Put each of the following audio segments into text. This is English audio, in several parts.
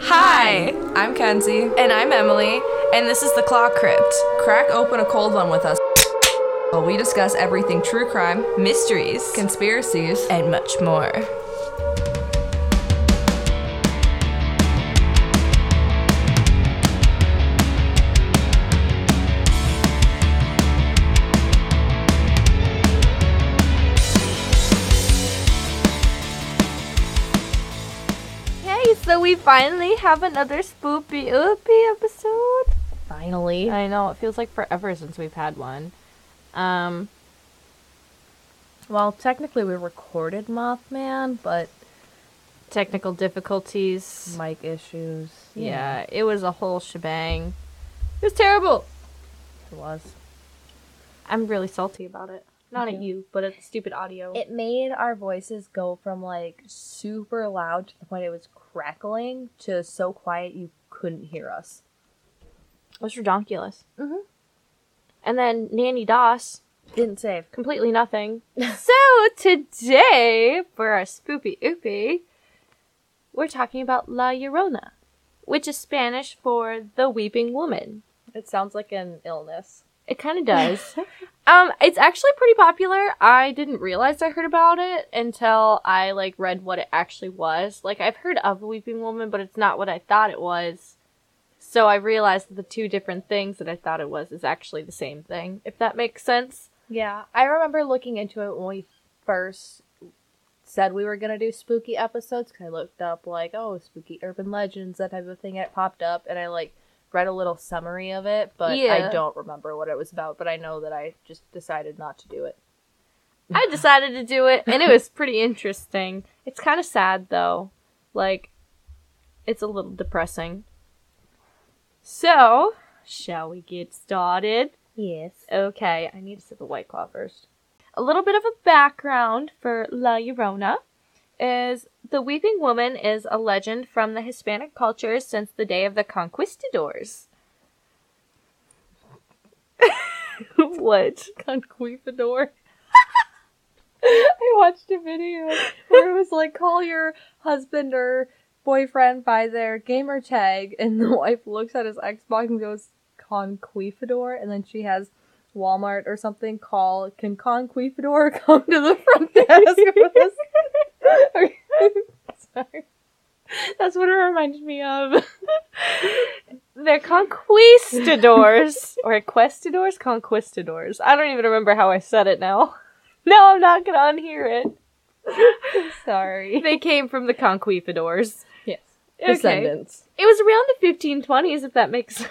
Hi, I'm Kenzie. And I'm Emily, and this is the Claw Crypt. Crack open a cold one with us while we discuss everything true crime, Mysteries, conspiracies, and much more. We finally have another spoopy oopy episode. Finally. I know, it feels like forever since we've had one. Um, Well, technically we recorded Mothman, but technical difficulties. mic issues. Yeah, it was a whole shebang. It was terrible. It was. I'm really salty about it. Not at you, but at the stupid audio. It made our voices go from like super loud to the point it was crackling to so quiet you couldn't hear us. was redonkulous. Mhm. And then Nanny Doss, Didn't save. completely nothing. so today, for our spoopy oopy, we're talking about La Llorona, which is Spanish for the weeping woman. It sounds like an illness. It kind of does. um, it's actually pretty popular. I didn't realize I heard about it until I like read what it actually was. Like I've heard of weeping woman, but it's not what I thought it was. So I realized that the two different things that I thought it was is actually the same thing. If that makes sense. Yeah, I remember looking into it when we first said we were gonna do spooky episodes. Cause I looked up like, oh, spooky urban legends, that type of thing. And it popped up, and I like read a little summary of it, but Yeah. I don't remember what it was about. But I know that I just decided not to do it. I decided to do it, and it was pretty interesting. It's kind of sad though. Like, it's a little depressing. So, shall we get started? Yes. Okay, I need to sip a white claw first. A little bit of a background for La Llorona is the Weeping Woman is a legend from the Hispanic culture since the day of the conquistadors. what? Conquistador. I watched a video where it was like, call your husband or boyfriend by their gamer tag, and the wife looks at his Xbox and goes, Conquistador, and then she has Walmart or something call, can Conquistador come to the front desk with us? Okay. Sorry. That's what it reminded me of. They're conquistadors. or questadors? Conquistadors. I don't even remember how I said it now. No, I'm not gonna unhear it. Sorry. They came from the conquistadors. Yes. Okay. Descendants. It was around the 1520s, if that makes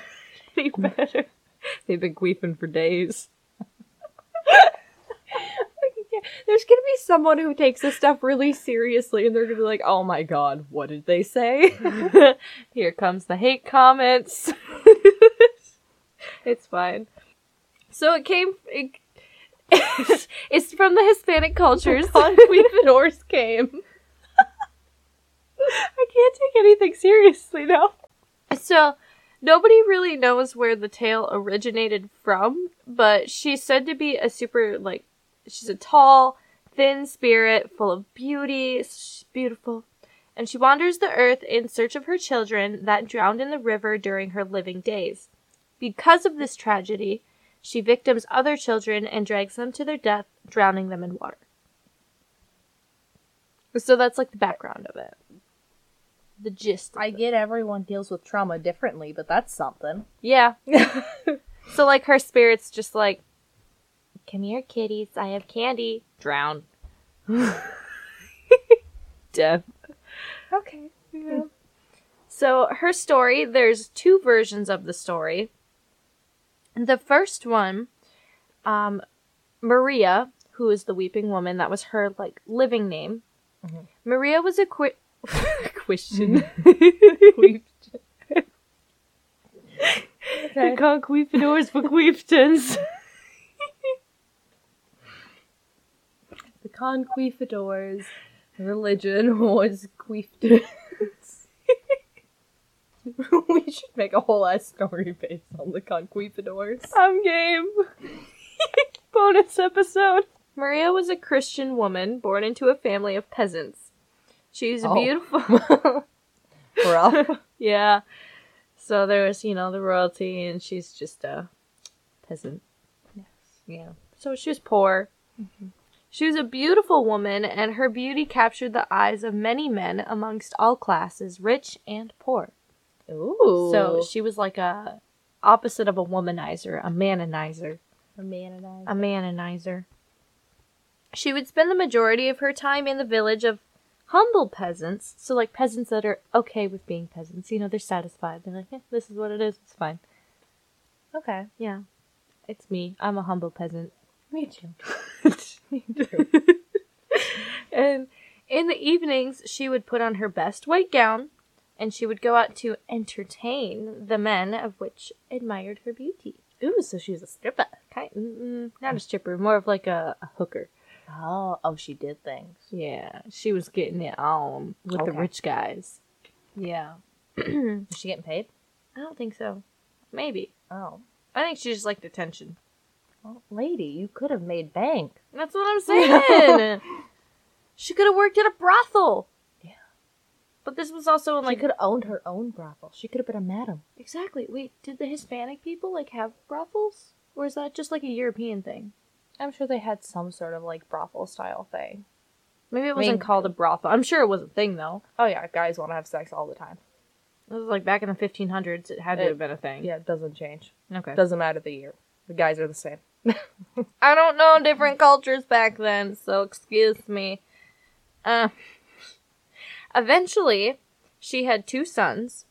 any better. They've been queefing for days. There's gonna be someone who takes this stuff really seriously, and they're gonna be like, "Oh my god, what did they say?" Here comes the hate comments. it's fine. So it came. It, it's from the Hispanic cultures. Conquistadors came. I can't take anything seriously now. So, nobody really knows where the tale originated from, but she's said to be a super, like, she's a tall, thin spirit full of beauty. She's beautiful. And she wanders the earth in search of her children that drowned in the river during her living days. Because of this tragedy, she victims other children and drags them to their death, drowning them in water. So that's like the background of it. The gist. I it. get everyone deals with trauma differently, but that's something. Yeah. so like her spirit's just like, come here, kitties. I have candy. Drown. Death. Okay. So her story, there's two versions of the story. The first one, um, Maria, who is the weeping woman, that was her like living name. Mhm. Maria was a qui- question. Conquistadors for queeftons. The conquistadors' religion was queefdons. we should make a whole ass story based on the conquistadors. I'm game. Bonus episode. Maria was a Christian woman born into a family of peasants. She's a Oh. beautiful. Rough. Yeah. So there was, you know, the royalty, and she's just a peasant. Yes. Yeah. So she was poor. Mm-hmm. She was a beautiful woman, and her beauty captured the eyes of many men amongst all classes, rich and poor. Ooh. So she was like a opposite of a womanizer, a manonizer. a man and I. a manonizer. She would spend the majority of her time in the village of humble peasants, so like peasants that are okay with being peasants. You know, they're satisfied. They're like, yeah, this is what it is. It's fine. Okay. Yeah, it's me. I'm a humble peasant. Me too. Me too. and in the evenings, she would put on her best white gown, and she would go out to entertain the men of which admired her beauty. Ooh, so she was a stripper. Kind, not a stripper, more of like a, a hooker. Oh, oh, she did things. Yeah, she was getting it on with the Okay. rich guys. Yeah. Is she getting paid? I don't think so. Maybe. Oh. I think she just liked attention. Well, lady, you could have made bank. That's what I'm saying. she could have worked at a brothel. Yeah. But this was also in She like could have owned her own brothel. She could have been a madam. exactly. Wait, did the Hispanic people like have brothels, or is that just like a European thing? I'm sure they had some sort of like brothel style thing. Maybe it wasn't called a brothel. I'm sure it was a thing though. Oh yeah, guys want to have sex all the time. This is like back in the 1500s. It had to have been a thing. Yeah, it doesn't change. Okay. Doesn't matter the year. The guys are the same. I don't know different cultures back then, so excuse me. Uh, eventually, she had two sons.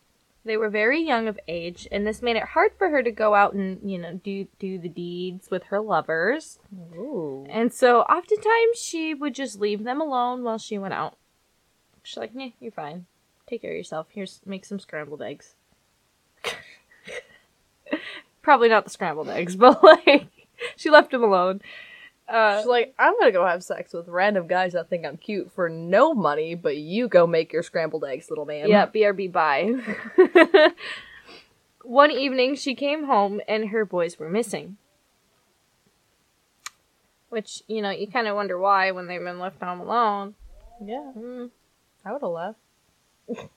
They were very young of age, and this made it hard for her to go out and, you know, do do the deeds with her lovers. Ooh. And so oftentimes she would just leave them alone while she went out. She's like, "Yeah, you're fine. Take care of yourself. Here's make some scrambled eggs." Probably not the scrambled eggs, but like she left him alone. Uh, She's like, I'm gonna go have sex with random guys that think I'm cute for no money, but you go make your scrambled eggs, little man. yeah, BRB bye. One evening she came home and her boys were missing. Which, you know, you kind of wonder why when they've been left home alone. Yeah. Mm. I would have left.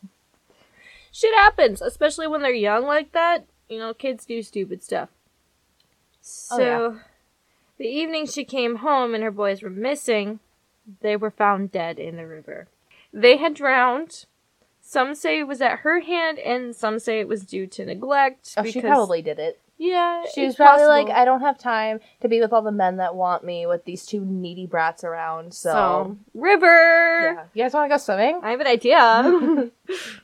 Shit happens, especially when they're young like that. You know, kids do stupid stuff. So, Oh, yeah. the evening she came home and her boys were missing, they were found dead in the river. They had drowned. Some say it was at her hand, and some say it was due to neglect. Oh, she probably did it. Yeah, She was probably like. I don't have time to be with all the men that want me with these two needy brats around, so. so river. yeah. You guys want to go swimming? I have an idea.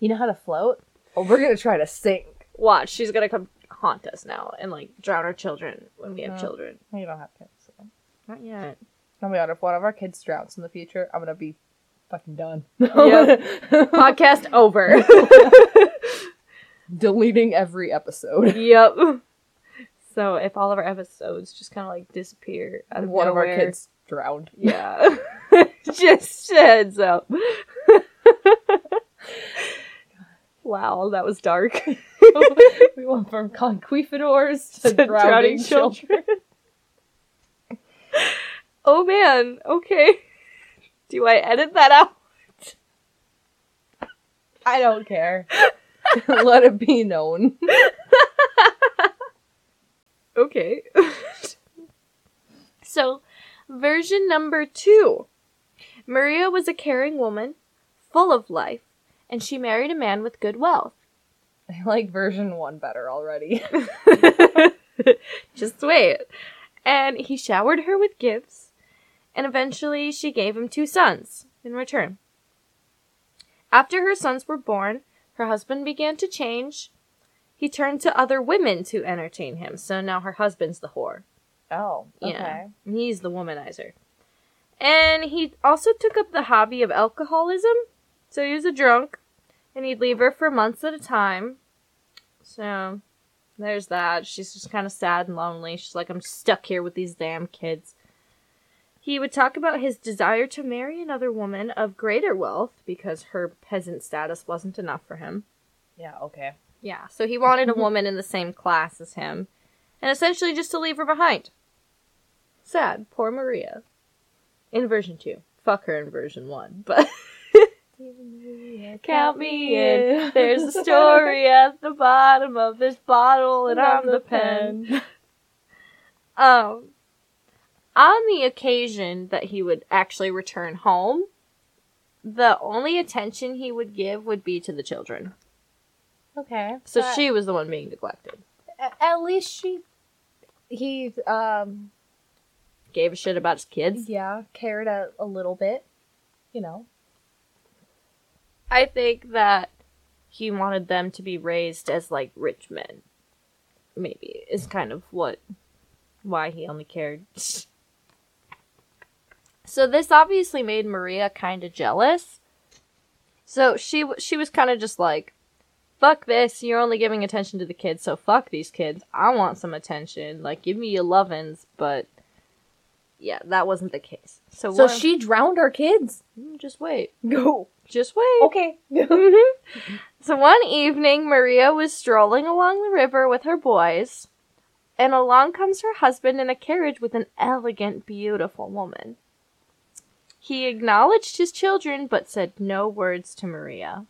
You know how to float? Oh, we're gonna try to sink. Watch, she's gonna come haunt us now and like drown our children when we have No. children. You don't have kids. So. Not yet. Oh my god, if one of our kids drowns in the future, I'm gonna be fucking done. Yep. Podcast over. Deleting every episode. yep. So if all of our episodes just kind of like disappear out of One of our nowhere- kids drowned. yeah, just heads up. wow, that was dark. we went from conquistadors to, To drowning, children. oh man. Okay. Do I edit that out? I don't care. Let it be known. Okay. so, version number two. Maria was a caring woman, full of life, and she married a man with good wealth. I like version one better already. Just wait. And he showered her with gifts, and eventually she gave him two sons in return. After her sons were born, her husband began to change. He turned to other women to entertain him, so now her husband's the whore. Oh, okay. Yeah. He's the womanizer. And he also took up the hobby of alcoholism. So he was a drunk. And he'd leave her for months at a time. So there's that. She's just kind of sad and lonely. She's like, I'm stuck here with these damn kids. He would talk about his desire to marry another woman of greater wealth because her peasant status wasn't enough for him. Yeah, okay. Yeah, so he wanted a mm-hmm. woman in the same class as him, and essentially just to leave her behind. Sad, poor Maria. In version 2. Fuck her in version 1, but. count me in. There's a story at the bottom of this bottle, and I'm the pen. Um, on the occasion that he would actually return home, the only attention he would give would be to the children. Okay. So she was the one being neglected. at least she he um Gave a shit about his kids. yeah, cared a, a little bit. You know. I think that he wanted them to be raised as like rich men. Maybe is kind of what why he only cared. So this obviously made Maria kind of jealous. So she she was kind of just like, "Fuck this! You're only giving attention to the kids, so fuck these kids. I want some attention. Like, give me your lovin's." But yeah, that wasn't the case. So So one- she drowned our kids. Mm, just wait, Go. Just wait. Okay. Mhm. so one evening, Maria was strolling along the river with her boys, and along comes her husband in a carriage with an elegant, beautiful woman. He acknowledged his children, but said no words to Maria.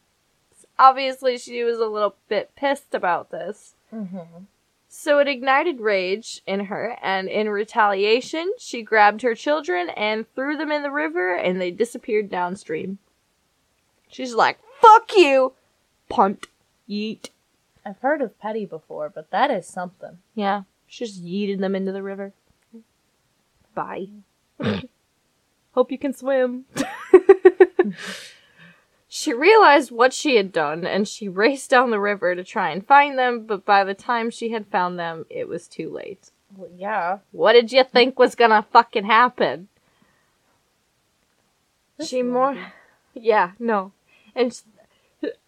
Obviously, she was a little bit pissed about this. mm-hmm. So it ignited rage in her, and in retaliation, she grabbed her children and threw them in the river, and they disappeared downstream. She's like, fuck you! Punt. Yeet. I've heard of petty before, but that is something. Yeah, she just yeeted them into the river. Bye. Hope you can swim. she realized what she had done, and she raced down the river to try and find them, but by the time she had found them, it was too late. Well, yeah. What did you think was gonna fucking happen? she more, yeah, no, and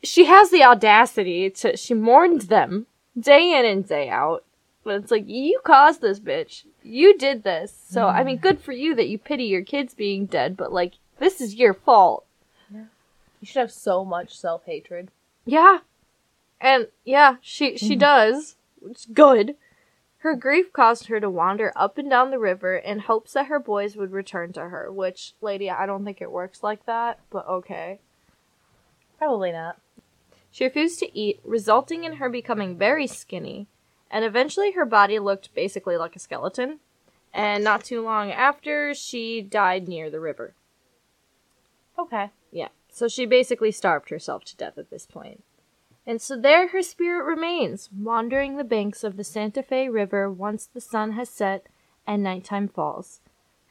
she has the audacity to. She mourned them day in and day out, but it's like you caused this, bitch. You did this, so I mean, good for you that you pity your kids being dead, but like this is your fault. Yeah. You should have so much self hatred. Yeah. And yeah, she she mm-hmm. does. It's good. Her grief caused her to wander up and down the river in hopes that her boys would return to her, which lady, I don't think it works like that, but okay. Probably not. She refused to eat, resulting in her becoming very skinny, and eventually her body looked basically like a skeleton. And not too long after, she died near the river. Okay. Yeah. So she basically starved herself to death at this point. And so there her spirit remains, wandering the banks of the Santa Fe River once the sun has set and nighttime falls.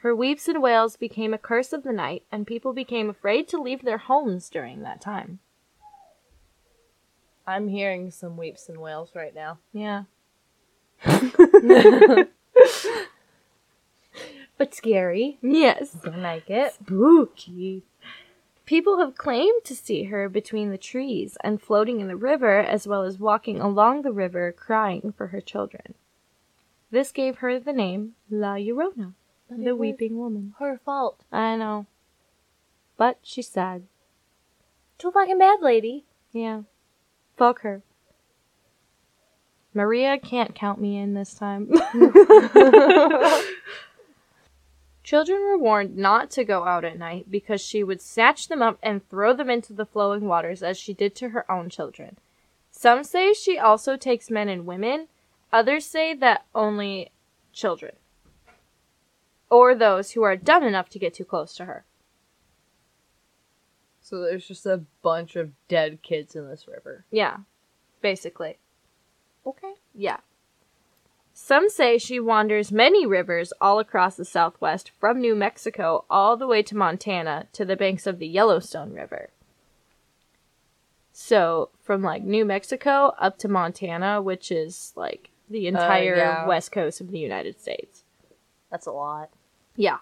Her weeps and wails became a curse of the night, and people became afraid to leave their homes during that time. I'm hearing some weeps and wails right now. Yeah. But scary. Yes. Don't like it. Spooky. People have claimed to see her between the trees and floating in the river, as well as walking along the river crying for her children. This gave her the name La Llorona, It the weeping woman. Her fault. I know. But she's sad. Too fucking bad, lady. Yeah. Fuck her. Maria can't count me in this time. Children were warned not to go out at night because she would snatch them up and throw them into the flowing waters as she did to her own children. Some say she also takes men and women, others say that only children. Or those who are dumb enough to get too close to her. So there's just a bunch of dead kids in this river. Yeah, basically. Okay. Yeah. Some say she wanders many rivers all across the Southwest from New Mexico all the way to Montana to the banks of the Yellowstone River. So, from like New Mexico up to Montana, which is like the uh, entire yeah. west coast of the United States. That's a lot. Yeah.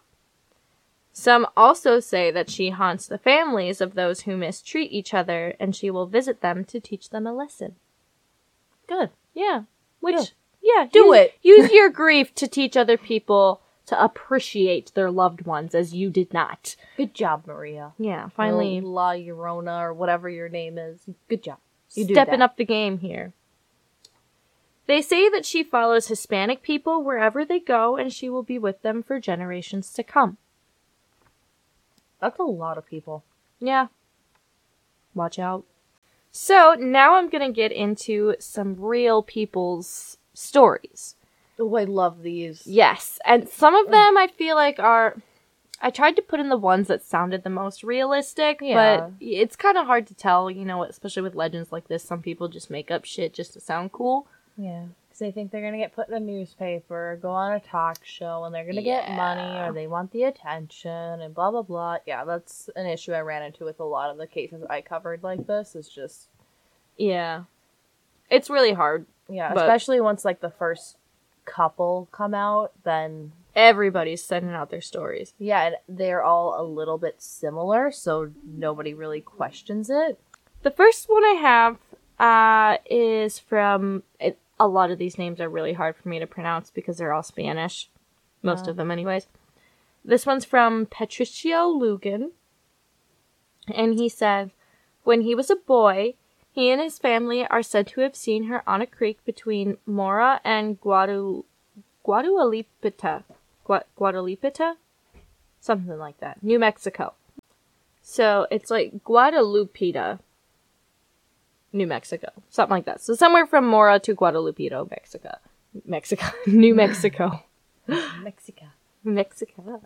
Some also say that she haunts the families of those who mistreat each other and she will visit them to teach them a lesson. Good. Yeah. Which, Good. yeah, Do use- it. use your grief to teach other people to appreciate their loved ones as you did not. Good job, Maria. Yeah, finally La Llorona or whatever your name is. Good job. You do stepping up the game here. They say that she follows Hispanic people wherever they go and she will be with them for generations to come. That's a lot of people. Yeah. watch out. So now I'm gonna get into some real people's stories. Oh, I love these. Yes, and some of oh. them I feel like are. I tried to put in the ones that sounded the most realistic, Yeah. but it's kind of hard to tell, you know, especially with legends like this. Some people just make up shit just to sound cool. Yeah, because they think they're gonna get put in a newspaper, go on a talk show, and they're gonna get money, or they want the attention, and blah blah blah. Yeah, that's an issue I ran into with a lot of the cases I covered like this. Is just Yeah. It's really hard. yeah, But- especially once like the first couple come out, then Everybody's sending out their stories. yeah, and they're all a little bit similar, so nobody really questions it. The first one I have uh, is from. It, a lot of these names are really hard for me to pronounce because they're all Spanish. Most uh-huh. of them, anyways. This one's from Patricio Lugan. And he said, When he was a boy, he and his family are said to have seen her on a creek between Mora and Guadu- Guadalupe. Gua- Guadalupe? Something like that. New Mexico. So it's like Guadalupita, New Mexico. Something like that. So somewhere from Mora to Guadalupito, Mexico. Mexico. New Mexico. Mexico. Mexico.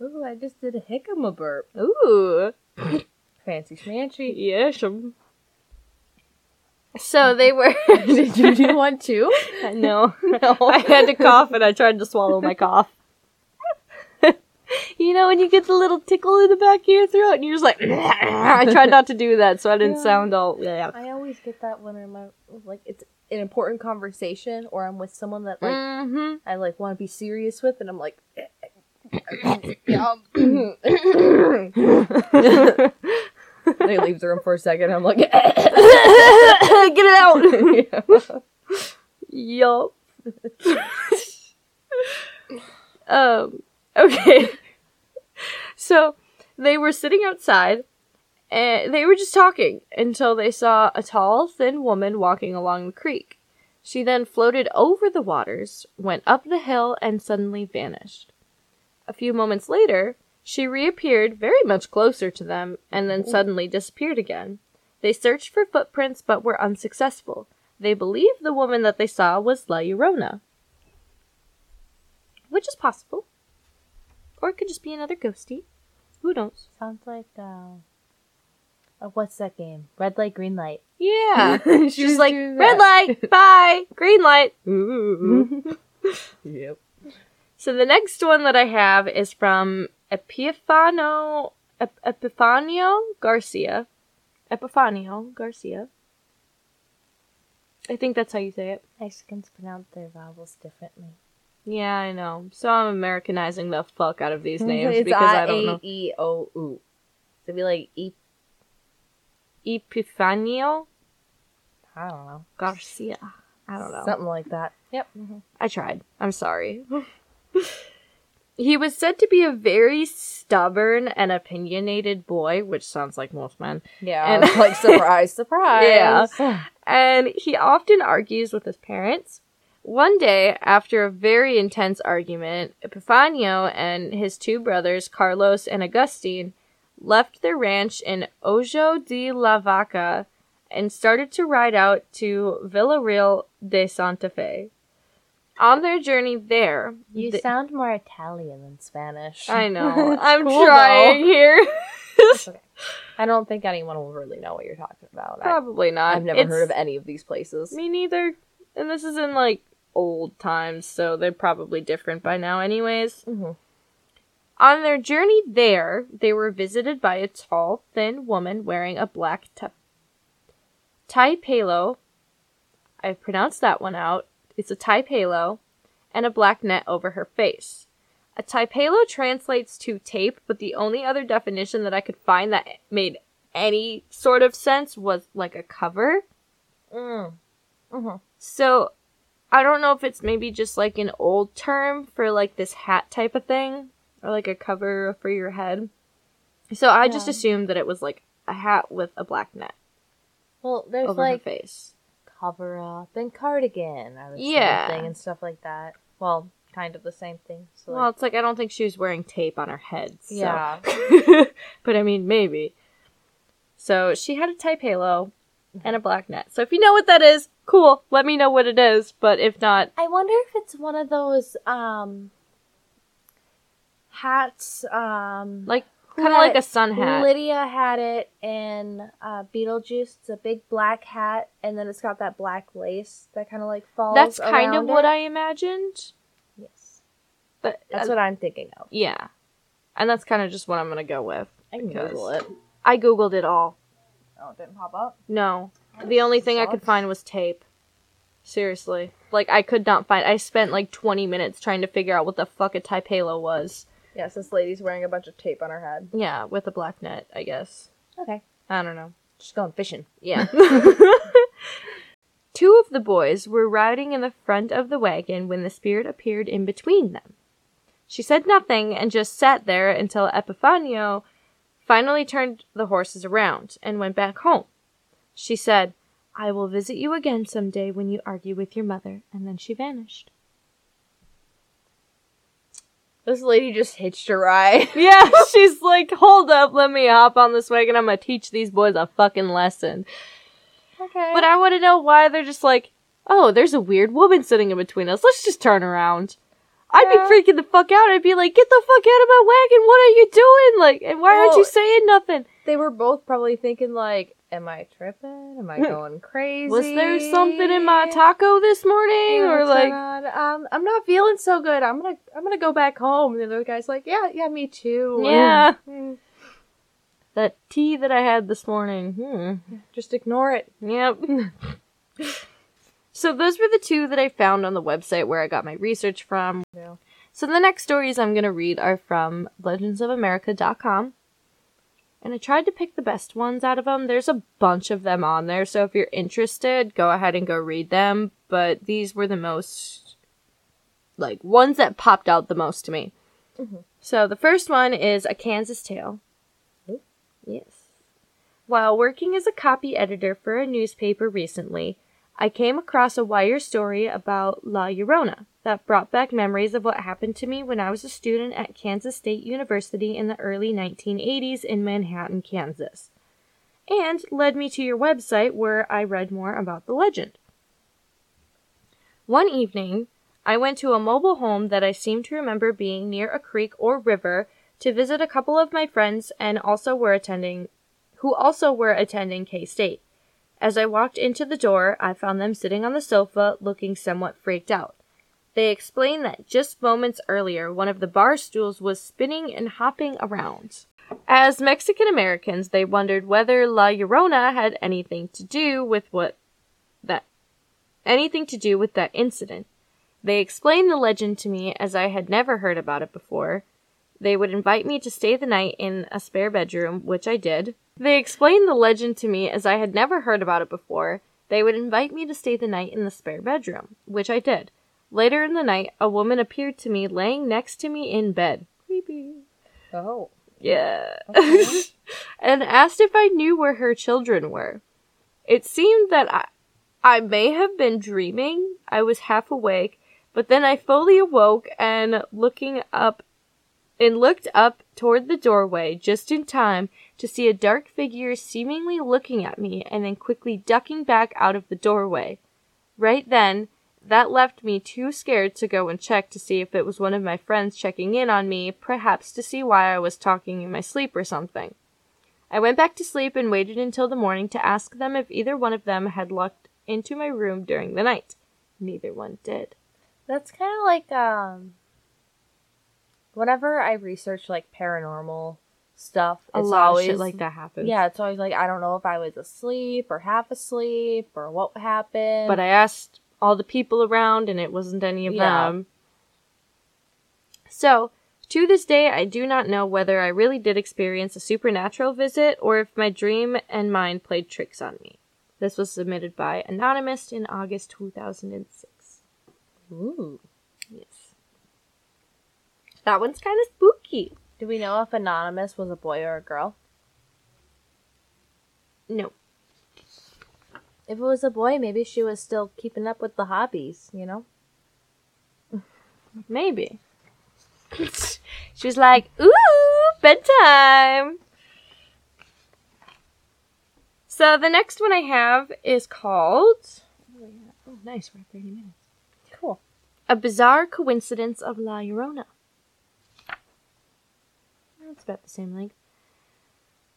Ooh, I just did a hickama burp. Ooh. Fancy schmancy. Yeah, um. So they were. Did you do one too? No, no. I had to cough and I tried to swallow my cough. you know when you get the little tickle in the back of your throat and you're just like, I tried not to do that so I didn't Yeah. sound all. Yeah. I always get that when I'm uh, like it's an important conversation or I'm with someone that like Mm-hmm. I like want to be serious with, and I'm like, yeah. I leave the room for a second. I'm like, Get it out. Yup. um. Okay. so they were sitting outside, and they were just talking until they saw a tall, thin woman walking along the creek. She then floated over the waters, went up the hill, and suddenly vanished. A few moments later, she reappeared very much closer to them and then suddenly disappeared again. They searched for footprints but were unsuccessful. They believe the woman that they saw was La Llorona. Which is possible. Or it could just be another ghosty. Who knows? sounds like uh, uh, what's that game? Red light, green light. Yeah. She's She's like, red light, bye, green light. Ooh. Yep. So the next one that I have is from Epifano Ep- Epifanio Garcia. Epifanio Garcia. I think that's how you say it. Mexicans pronounce their vowels differently. Yeah, I know. So I'm Americanizing the fuck out of these names it's because I don't know. I E O U. So it'd be like e. Epifanio I don't know. Garcia. I don't know. Something like that. Yep. Mm-hmm. I tried. I'm sorry. he was said to be a very stubborn and opinionated boy, which sounds like most men. Yeah. And- like surprise, surprise. Yeah. And he often argues with his parents. One day, after a very intense argument, Epifanio and his two brothers, Carlos and Agustin, left their ranch in Ojo de la Vaca and started to ride out to Villarreal de Santa Fe. On their journey there, You th- sound more Italian than Spanish. I know. I'm cool, trying though. here. I don't think anyone will really know what you're talking about. I, Probably not. I've never It's- heard of any of these places. Me neither. And this is in like old times, so they're probably different by now, anyways. Mhm. On their journey there, they were visited by a tall, thin woman wearing a black t- tie palo. I've pronounced that one out. It's a tie palo, and a black net over her face. A tie palo translates to tape, but the only other definition that I could find that made any sort of sense was like a cover. Mm. So I don't know if it's maybe just like an old term for like this hat type of thing or like a cover for your head. So I just assumed that it was like a hat with a black net Well, there's over like her face. cover up and cardigan the Yeah. thing and stuff like that. Well, kind of the same thing. So Well, like, it's like I don't think she was wearing tape on her head. So. yeah. but I mean, maybe. So she had a type halo mm-hmm. and a black net. So if you know what that is, cool. Let me know what it is. But if not, I wonder if it's one of those um hats. Um, like kind of like a sun hat. Lydia had it in uh, Beetlejuice. It's a big black hat, and then it's got that black lace that kind of like falls. That's kind of what it. I imagined. Yes, But that's uh, what I'm thinking of. yeah, and that's kind of just what I'm gonna go with. I can Google it. I googled it all. Oh, it didn't pop up. No, the only thing I could find was tape. Seriously, like I could not find. I spent like 20 minutes trying to figure out what the fuck a type halo was. Yes, this lady's wearing a bunch of tape on her head. Yeah, with a black net, I guess. Okay, I don't know. just going fishing. Yeah. Two of the boys were riding in the front of the wagon when the spirit appeared in between them. She said nothing and just sat there until Epifanio finally turned the horses around and went back home. She said, I will visit you again some day when you argue with your mother, and then she vanished. This lady just hitched a ride. Yeah, she's like, hold up, let me hop on this wagon, I'm gonna teach these boys a fucking lesson. okay, But I want to know why they're just like, oh, there's a weird woman sitting in between us. Let's just turn around. I'd Yeah. be freaking the fuck out. I'd be like, get the fuck out of my wagon. What are you doing? Like, and why aren't you saying nothing? they were both probably thinking like, "Am I tripping? Am I going crazy? Was there something in my taco this morning? Or like, on? um, I'm not feeling so good. I'm gonna, I'm gonna go back home. And the other guy's like, yeah, yeah, me too. yeah, Mm, that tea that I had this morning. Hmm. just ignore it. Yep. so those were the two that I found on the website where I got my research from. Yeah. So the next stories I'm going to read are from legendsofamerica.com. And I tried to pick the best ones out of them. There's a bunch of them on there, so if you're interested, go ahead and go read them, but these were the most like ones that popped out the most to me. Mhm. So the first one is a Kansas tale. Yes. While working as a copy editor for a newspaper recently, I came across a wire story about La Llorona that brought back memories of what happened to me when I was a student at Kansas State University in the early 1980s in Manhattan, Kansas, and led me to your website where I read more about the legend. One evening, I went to a mobile home that I seem to remember being near a creek or river to visit a couple of my friends and also were attending who also were attending K-State. As I walked into the door, I found them sitting on the sofa looking somewhat freaked out. They explained that just moments earlier, one of the bar stools was spinning and hopping around. As Mexican Americans, they wondered whether La Llorona had anything to do with what that anything to do with that incident. They explained the legend to me as I had never heard about it before. They would invite me to stay the night in a spare bedroom, which I did. They explained the legend to me as I had never heard about it before. They would invite me to stay the night in the spare bedroom, which I did. Later in the night, a woman appeared to me laying next to me in bed. Creepy. Oh, Yeah. and asked if I knew where her children were. It seemed that I, I may have been dreaming. I was half awake, but then I fully awoke and looking up and looked up toward the doorway just in time to see a dark figure seemingly looking at me and then quickly ducking back out of the doorway. Right then, that left me too scared to go and check to see if it was one of my friends checking in on me, perhaps to see why I was talking in my sleep or something. I went back to sleep and waited until the morning to ask them if either one of them had looked into my room during the night. Neither one did. that's kind of like um. Whenever I research like paranormal stuff, A it's lot always of shit like that happens. Yeah, it's always like I don't know if I was asleep or half asleep or what happened. But I asked all the people around and it wasn't any of Yeah. them. So, to this day, I do not know whether I really did experience a supernatural visit or if my dream and mind played tricks on me. This was submitted by Anonymous in August 2006. Ooh. Yes. That one's kind of spooky. Do we know if anonymous was a boy or a girl? No. If it was a boy, maybe she was still keeping up with the hobbies. You know. Maybe. she was like, ooh, bedtime. So the next one I have is called. Oh, nice. We're at 30 minutes. Cool. A Bizarre Coincidence of La Llorona. That's about the same length.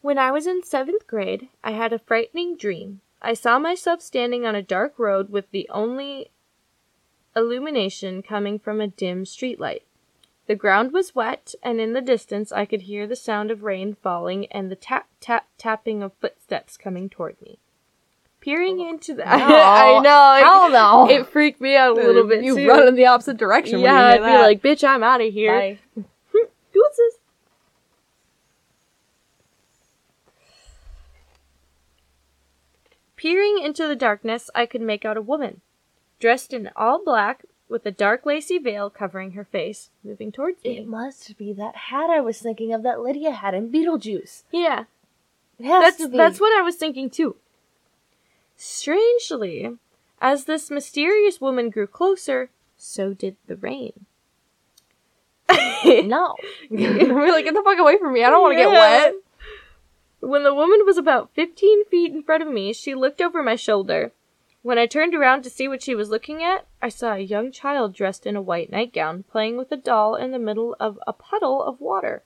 When I was in seventh grade, I had a frightening dream. I saw myself standing on a dark road with the only illumination coming from a dim streetlight. The ground was wet, and in the distance I could hear the sound of rain falling and the tap tap tapping of footsteps coming toward me. Peering oh, into the, I know, Hell no. it freaked me out a little bit You too. run in the opposite direction. yeah, when you I'd hear be like, "Bitch, I'm out of here." Deuces. Peering into the darkness, I could make out a woman, dressed in all black, with a dark lacy veil covering her face, moving towards me. It must be that hat I was thinking of that Lydia had in Beetlejuice. yeah, It has that's to be. that's what I was thinking too. Strangely, as this mysterious woman grew closer, so did the rain. no. We're like, get the fuck away from me. I don't want to get wet. When the woman was about 15 feet in front of me, she looked over my shoulder. When I turned around to see what she was looking at, I saw a young child dressed in a white nightgown playing with a doll in the middle of a puddle of water.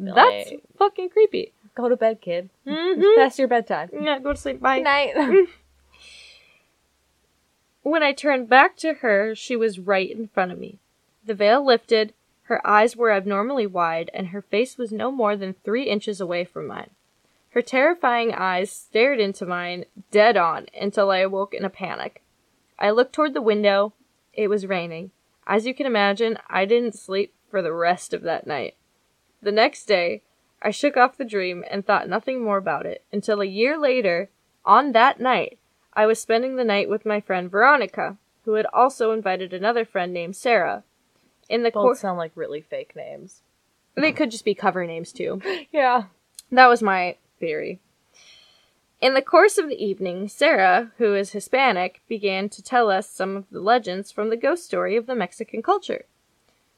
That's fucking creepy. go to bed, kid. Mm-hmm. It's past your bedtime. Yeah, go to sleep. Bye. Good night. When I turned back to her, she was right in front of me. The veil lifted, her eyes were abnormally wide, and her face was no more than three inches away from mine. Her terrifying eyes stared into mine dead on until I awoke in a panic. I looked toward the window. It was raining. As you can imagine, I didn't sleep for the rest of that night. The next day, I shook off the dream and thought nothing more about it until a year later, on that night, I was spending the night with my friend Veronica, who had also invited another friend named Sarah. In the Both course, sound like really fake names. they could just be cover names too. Yeah. That was my theory. In the course of the evening, Sarah, who is Hispanic, began to tell us some of the legends from the ghost story of the Mexican culture.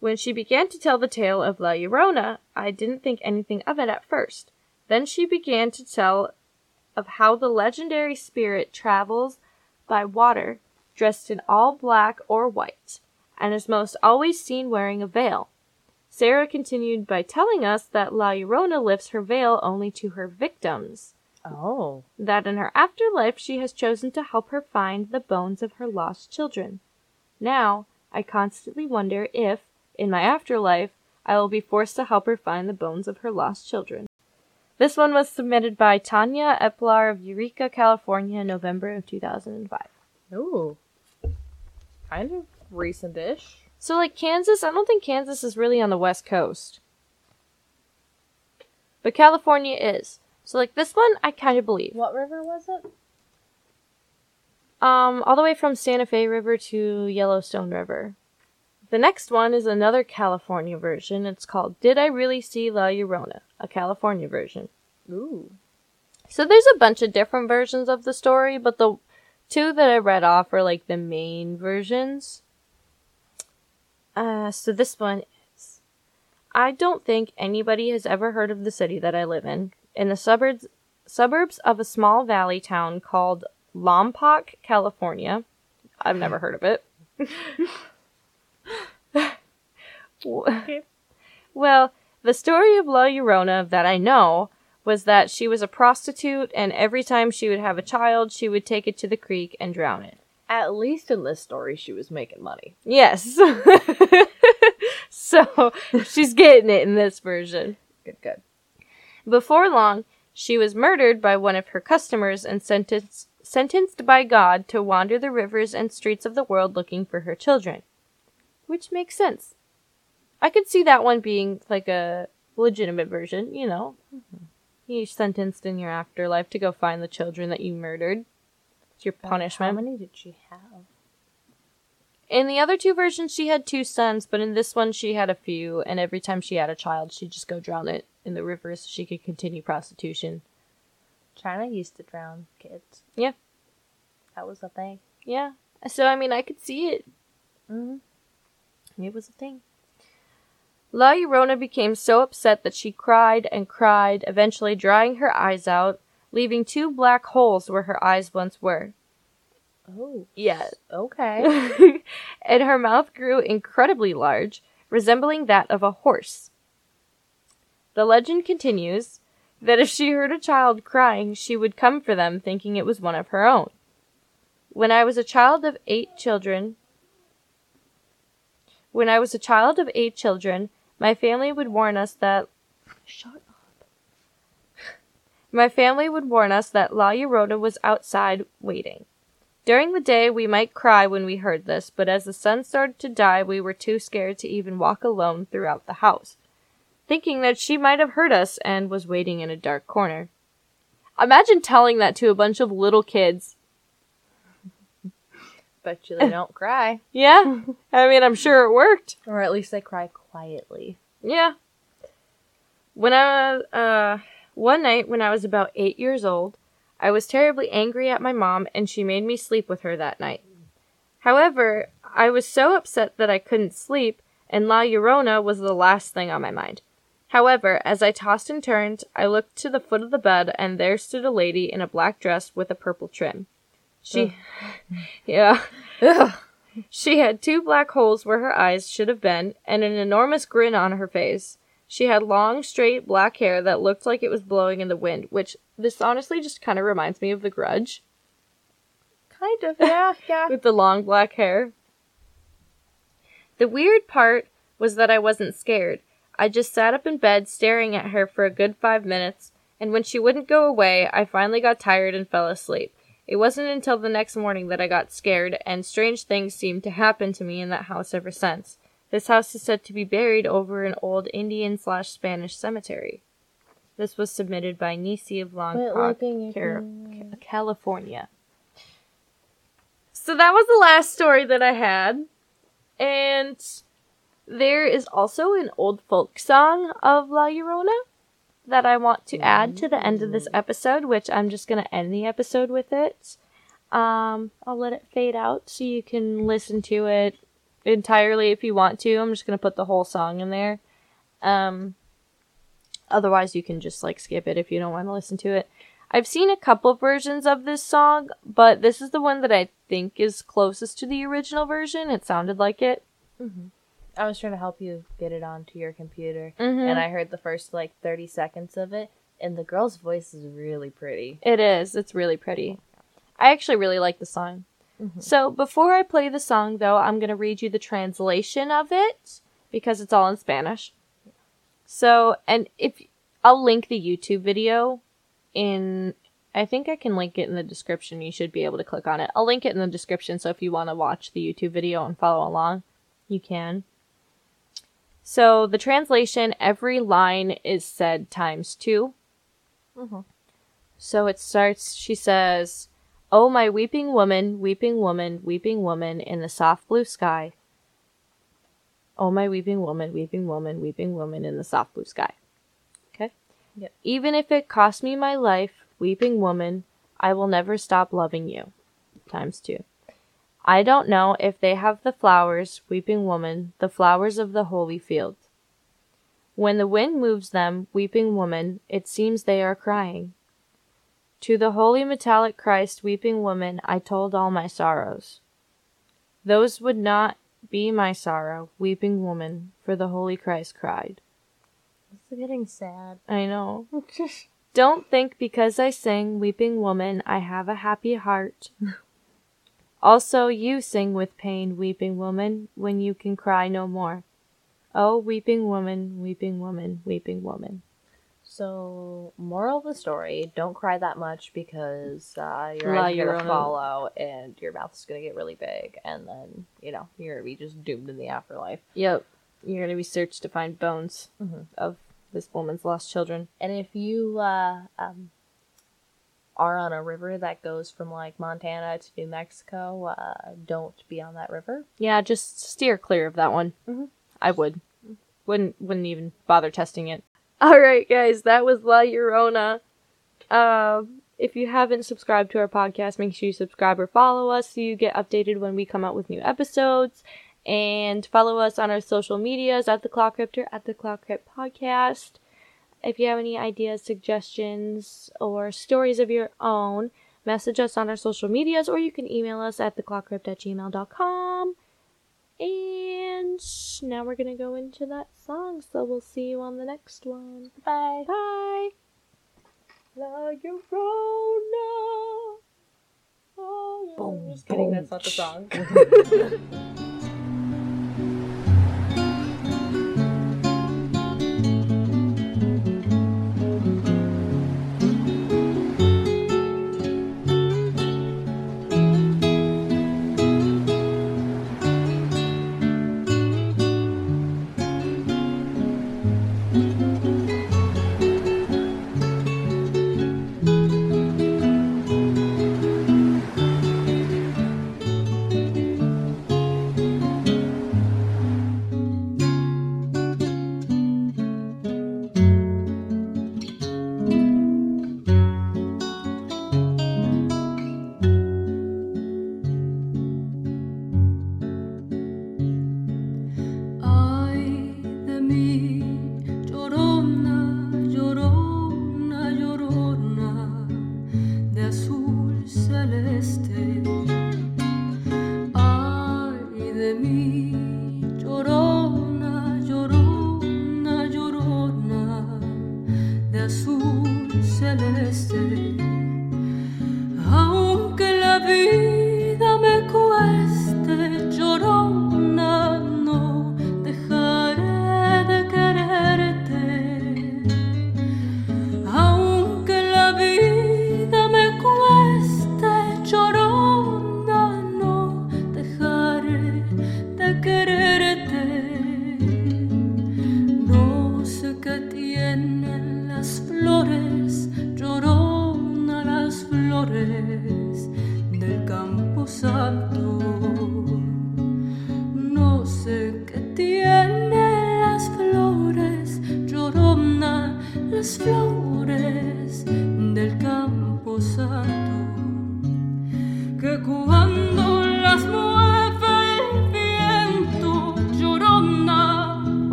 When she began to tell the tale of La Llorona, I didn't think anything of it at first. Then she began to tell of how the legendary spirit travels by water, dressed in all black or white, and is most always seen wearing a veil. Sarah continued by telling us that La Llorona lifts her veil only to her victims, Oh. that in her afterlife she has chosen to help her find the bones of her lost children. Now, I constantly wonder if, in my afterlife, I will be forced to help her find the bones of her lost children. This one was submitted by Tanya Eplar of Eureka, California, November of 2005. Ooh. Kind of recent-ish. So, like Kansas, I don't think Kansas is really on the West Coast. But California is. So, like this one, I kind of believe. What river was it? Um, all the way from Santa Fe River to Yellowstone River. The next one is another California version. It's called Did I Really See La Llorona? A California version. Ooh. So there's a bunch of different versions of the story, but the two that I read off are like the main versions. Uh, so this one is I don't think anybody has ever heard of the city that I live in. In the suburbs suburbs of a small valley town called Lompoc, California. I've never heard of it. okay. well, the story of La Llorona that I know was that she was a prostitute, and every time she would have a child, she would take it to the creek and drown it. At least in this story, she was making money. Yes. so she's getting it in this version. Good, good. Before long, she was murdered by one of her customers and sentenced sentenced by God to wander the rivers and streets of the world looking for her children. Which makes sense. I could see that one being like a legitimate version, you know. Mm-hmm. You're sentenced in your afterlife to go find the children that you murdered. Your punishment. How many did she have? In the other two versions, she had two sons, but in this one, she had a few, and every time she had a child, she'd just go drown it in the river so she could continue prostitution. China used to drown kids. Yeah. That was a thing. Yeah. So, I mean, I could see it. Mm-hmm. It was a thing. La Llorona became so upset that she cried and cried, eventually drying her eyes out, leaving two black holes where her eyes once were. Oh, Yes. okay. and her mouth grew incredibly large, resembling that of a horse. The legend continues that if she heard a child crying, she would come for them thinking it was one of her own. When I was a child of eight children, when I was a child of eight children, my family would warn us that Shut. My family would warn us that La Llorona was outside waiting. During the day, we might cry when we heard this, but as the sun started to die, we were too scared to even walk alone throughout the house, thinking that she might have heard us and was waiting in a dark corner. Imagine telling that to a bunch of little kids. Bet you they don't cry. Yeah, I mean, I'm sure it worked. Or at least they cry quietly. Yeah. When I was, uh, one night when I was about eight years old, I was terribly angry at my mom and she made me sleep with her that night. However, I was so upset that I couldn't sleep and La Llorona was the last thing on my mind. However, as I tossed and turned, I looked to the foot of the bed and there stood a lady in a black dress with a purple trim. She, yeah. Ugh. She had two black holes where her eyes should have been, and an enormous grin on her face. She had long, straight black hair that looked like it was blowing in the wind, which this honestly just kind of reminds me of The Grudge Kind of, yeah, yeah. with the long black hair. The weird part was that I wasn't scared. I just sat up in bed staring at her for a good five minutes, and when she wouldn't go away, I finally got tired and fell asleep. It wasn't until the next morning that I got scared, and strange things seemed to happen to me in that house ever since. This house is said to be buried over an old Indian slash Spanish cemetery. This was submitted by Nisi of Long Car- California. So that was the last story that I had. And there is also an old folk song of La Llorona that I want to add to the end of this episode, which I'm just going to end the episode with it. Um, I'll let it fade out so you can listen to it entirely if you want to. I'm just going to put the whole song in there. Um, otherwise, you can just like skip it if you don't want to listen to it. I've seen a couple versions of this song, but this is the one that I think is closest to the original version. It sounded like it. I was trying to help you get it onto your computer, Mhm. and I heard the first like 30 seconds of it, and the girl's voice is really pretty. It is. It's really pretty. I actually really like the song. Mm-hmm. So before I play the song, though, I'm going to read you the translation of it because it's all in Spanish. So, and if I'll link the YouTube video in, I think I can link it in the description. You should be able to click on it. I'll link it in the description. So if you want to watch the YouTube video and follow along, you can. So the translation, every line is said times 2 mm-hmm. So it starts, she says, Oh, my weeping woman, weeping woman, weeping woman in the soft blue sky. Oh, my weeping woman, weeping woman, weeping woman in the soft blue sky. Okay? Yep. Even if it cost me my life, weeping woman, I will never stop loving you. Times two. I don't know if they have the flowers, weeping woman, the flowers of the holy field. When the wind moves them, weeping woman, it seems they are crying. To the holy metallic Christ, weeping woman, I told all my sorrows. Those would not be my sorrow, weeping woman, for the holy Christ cried. It's getting sad. I know. Don't think because I sing, weeping woman, I have a happy heart. also, you sing with pain, weeping woman, when you can cry no more. Oh, weeping woman, weeping woman, weeping woman. So, moral of the story: don't cry that much because uh, your La eyes are gonna Llorona. fall out and your mouth is gonna get really big, and then you know you're gonna be just doomed in the afterlife. Yep. You're gonna be searched to find bones Mhm. of this woman's lost children. And if you uh, um, are on a river that goes from like Montana to New Mexico, uh, don't be on that river. Yeah, just steer clear of that one. Mhm. I would. Wouldn't wouldn't even bother testing it. All right, guys, that was La Llorona. Um, if you haven't subscribed to our podcast, make sure you subscribe or follow us so you get updated when we come out with new episodes. And follow us on our social medias at the Clock Crypt or at the Clock Crypt Podcast. If you have any ideas, suggestions, or stories of your own, message us on our social medias or you can email us at theclockcrypt at gmail.com. And now we're going to go into that song, so we'll see you on the next one. Bye. Bye. La Llorona. Oh, Just kidding, that's not the song.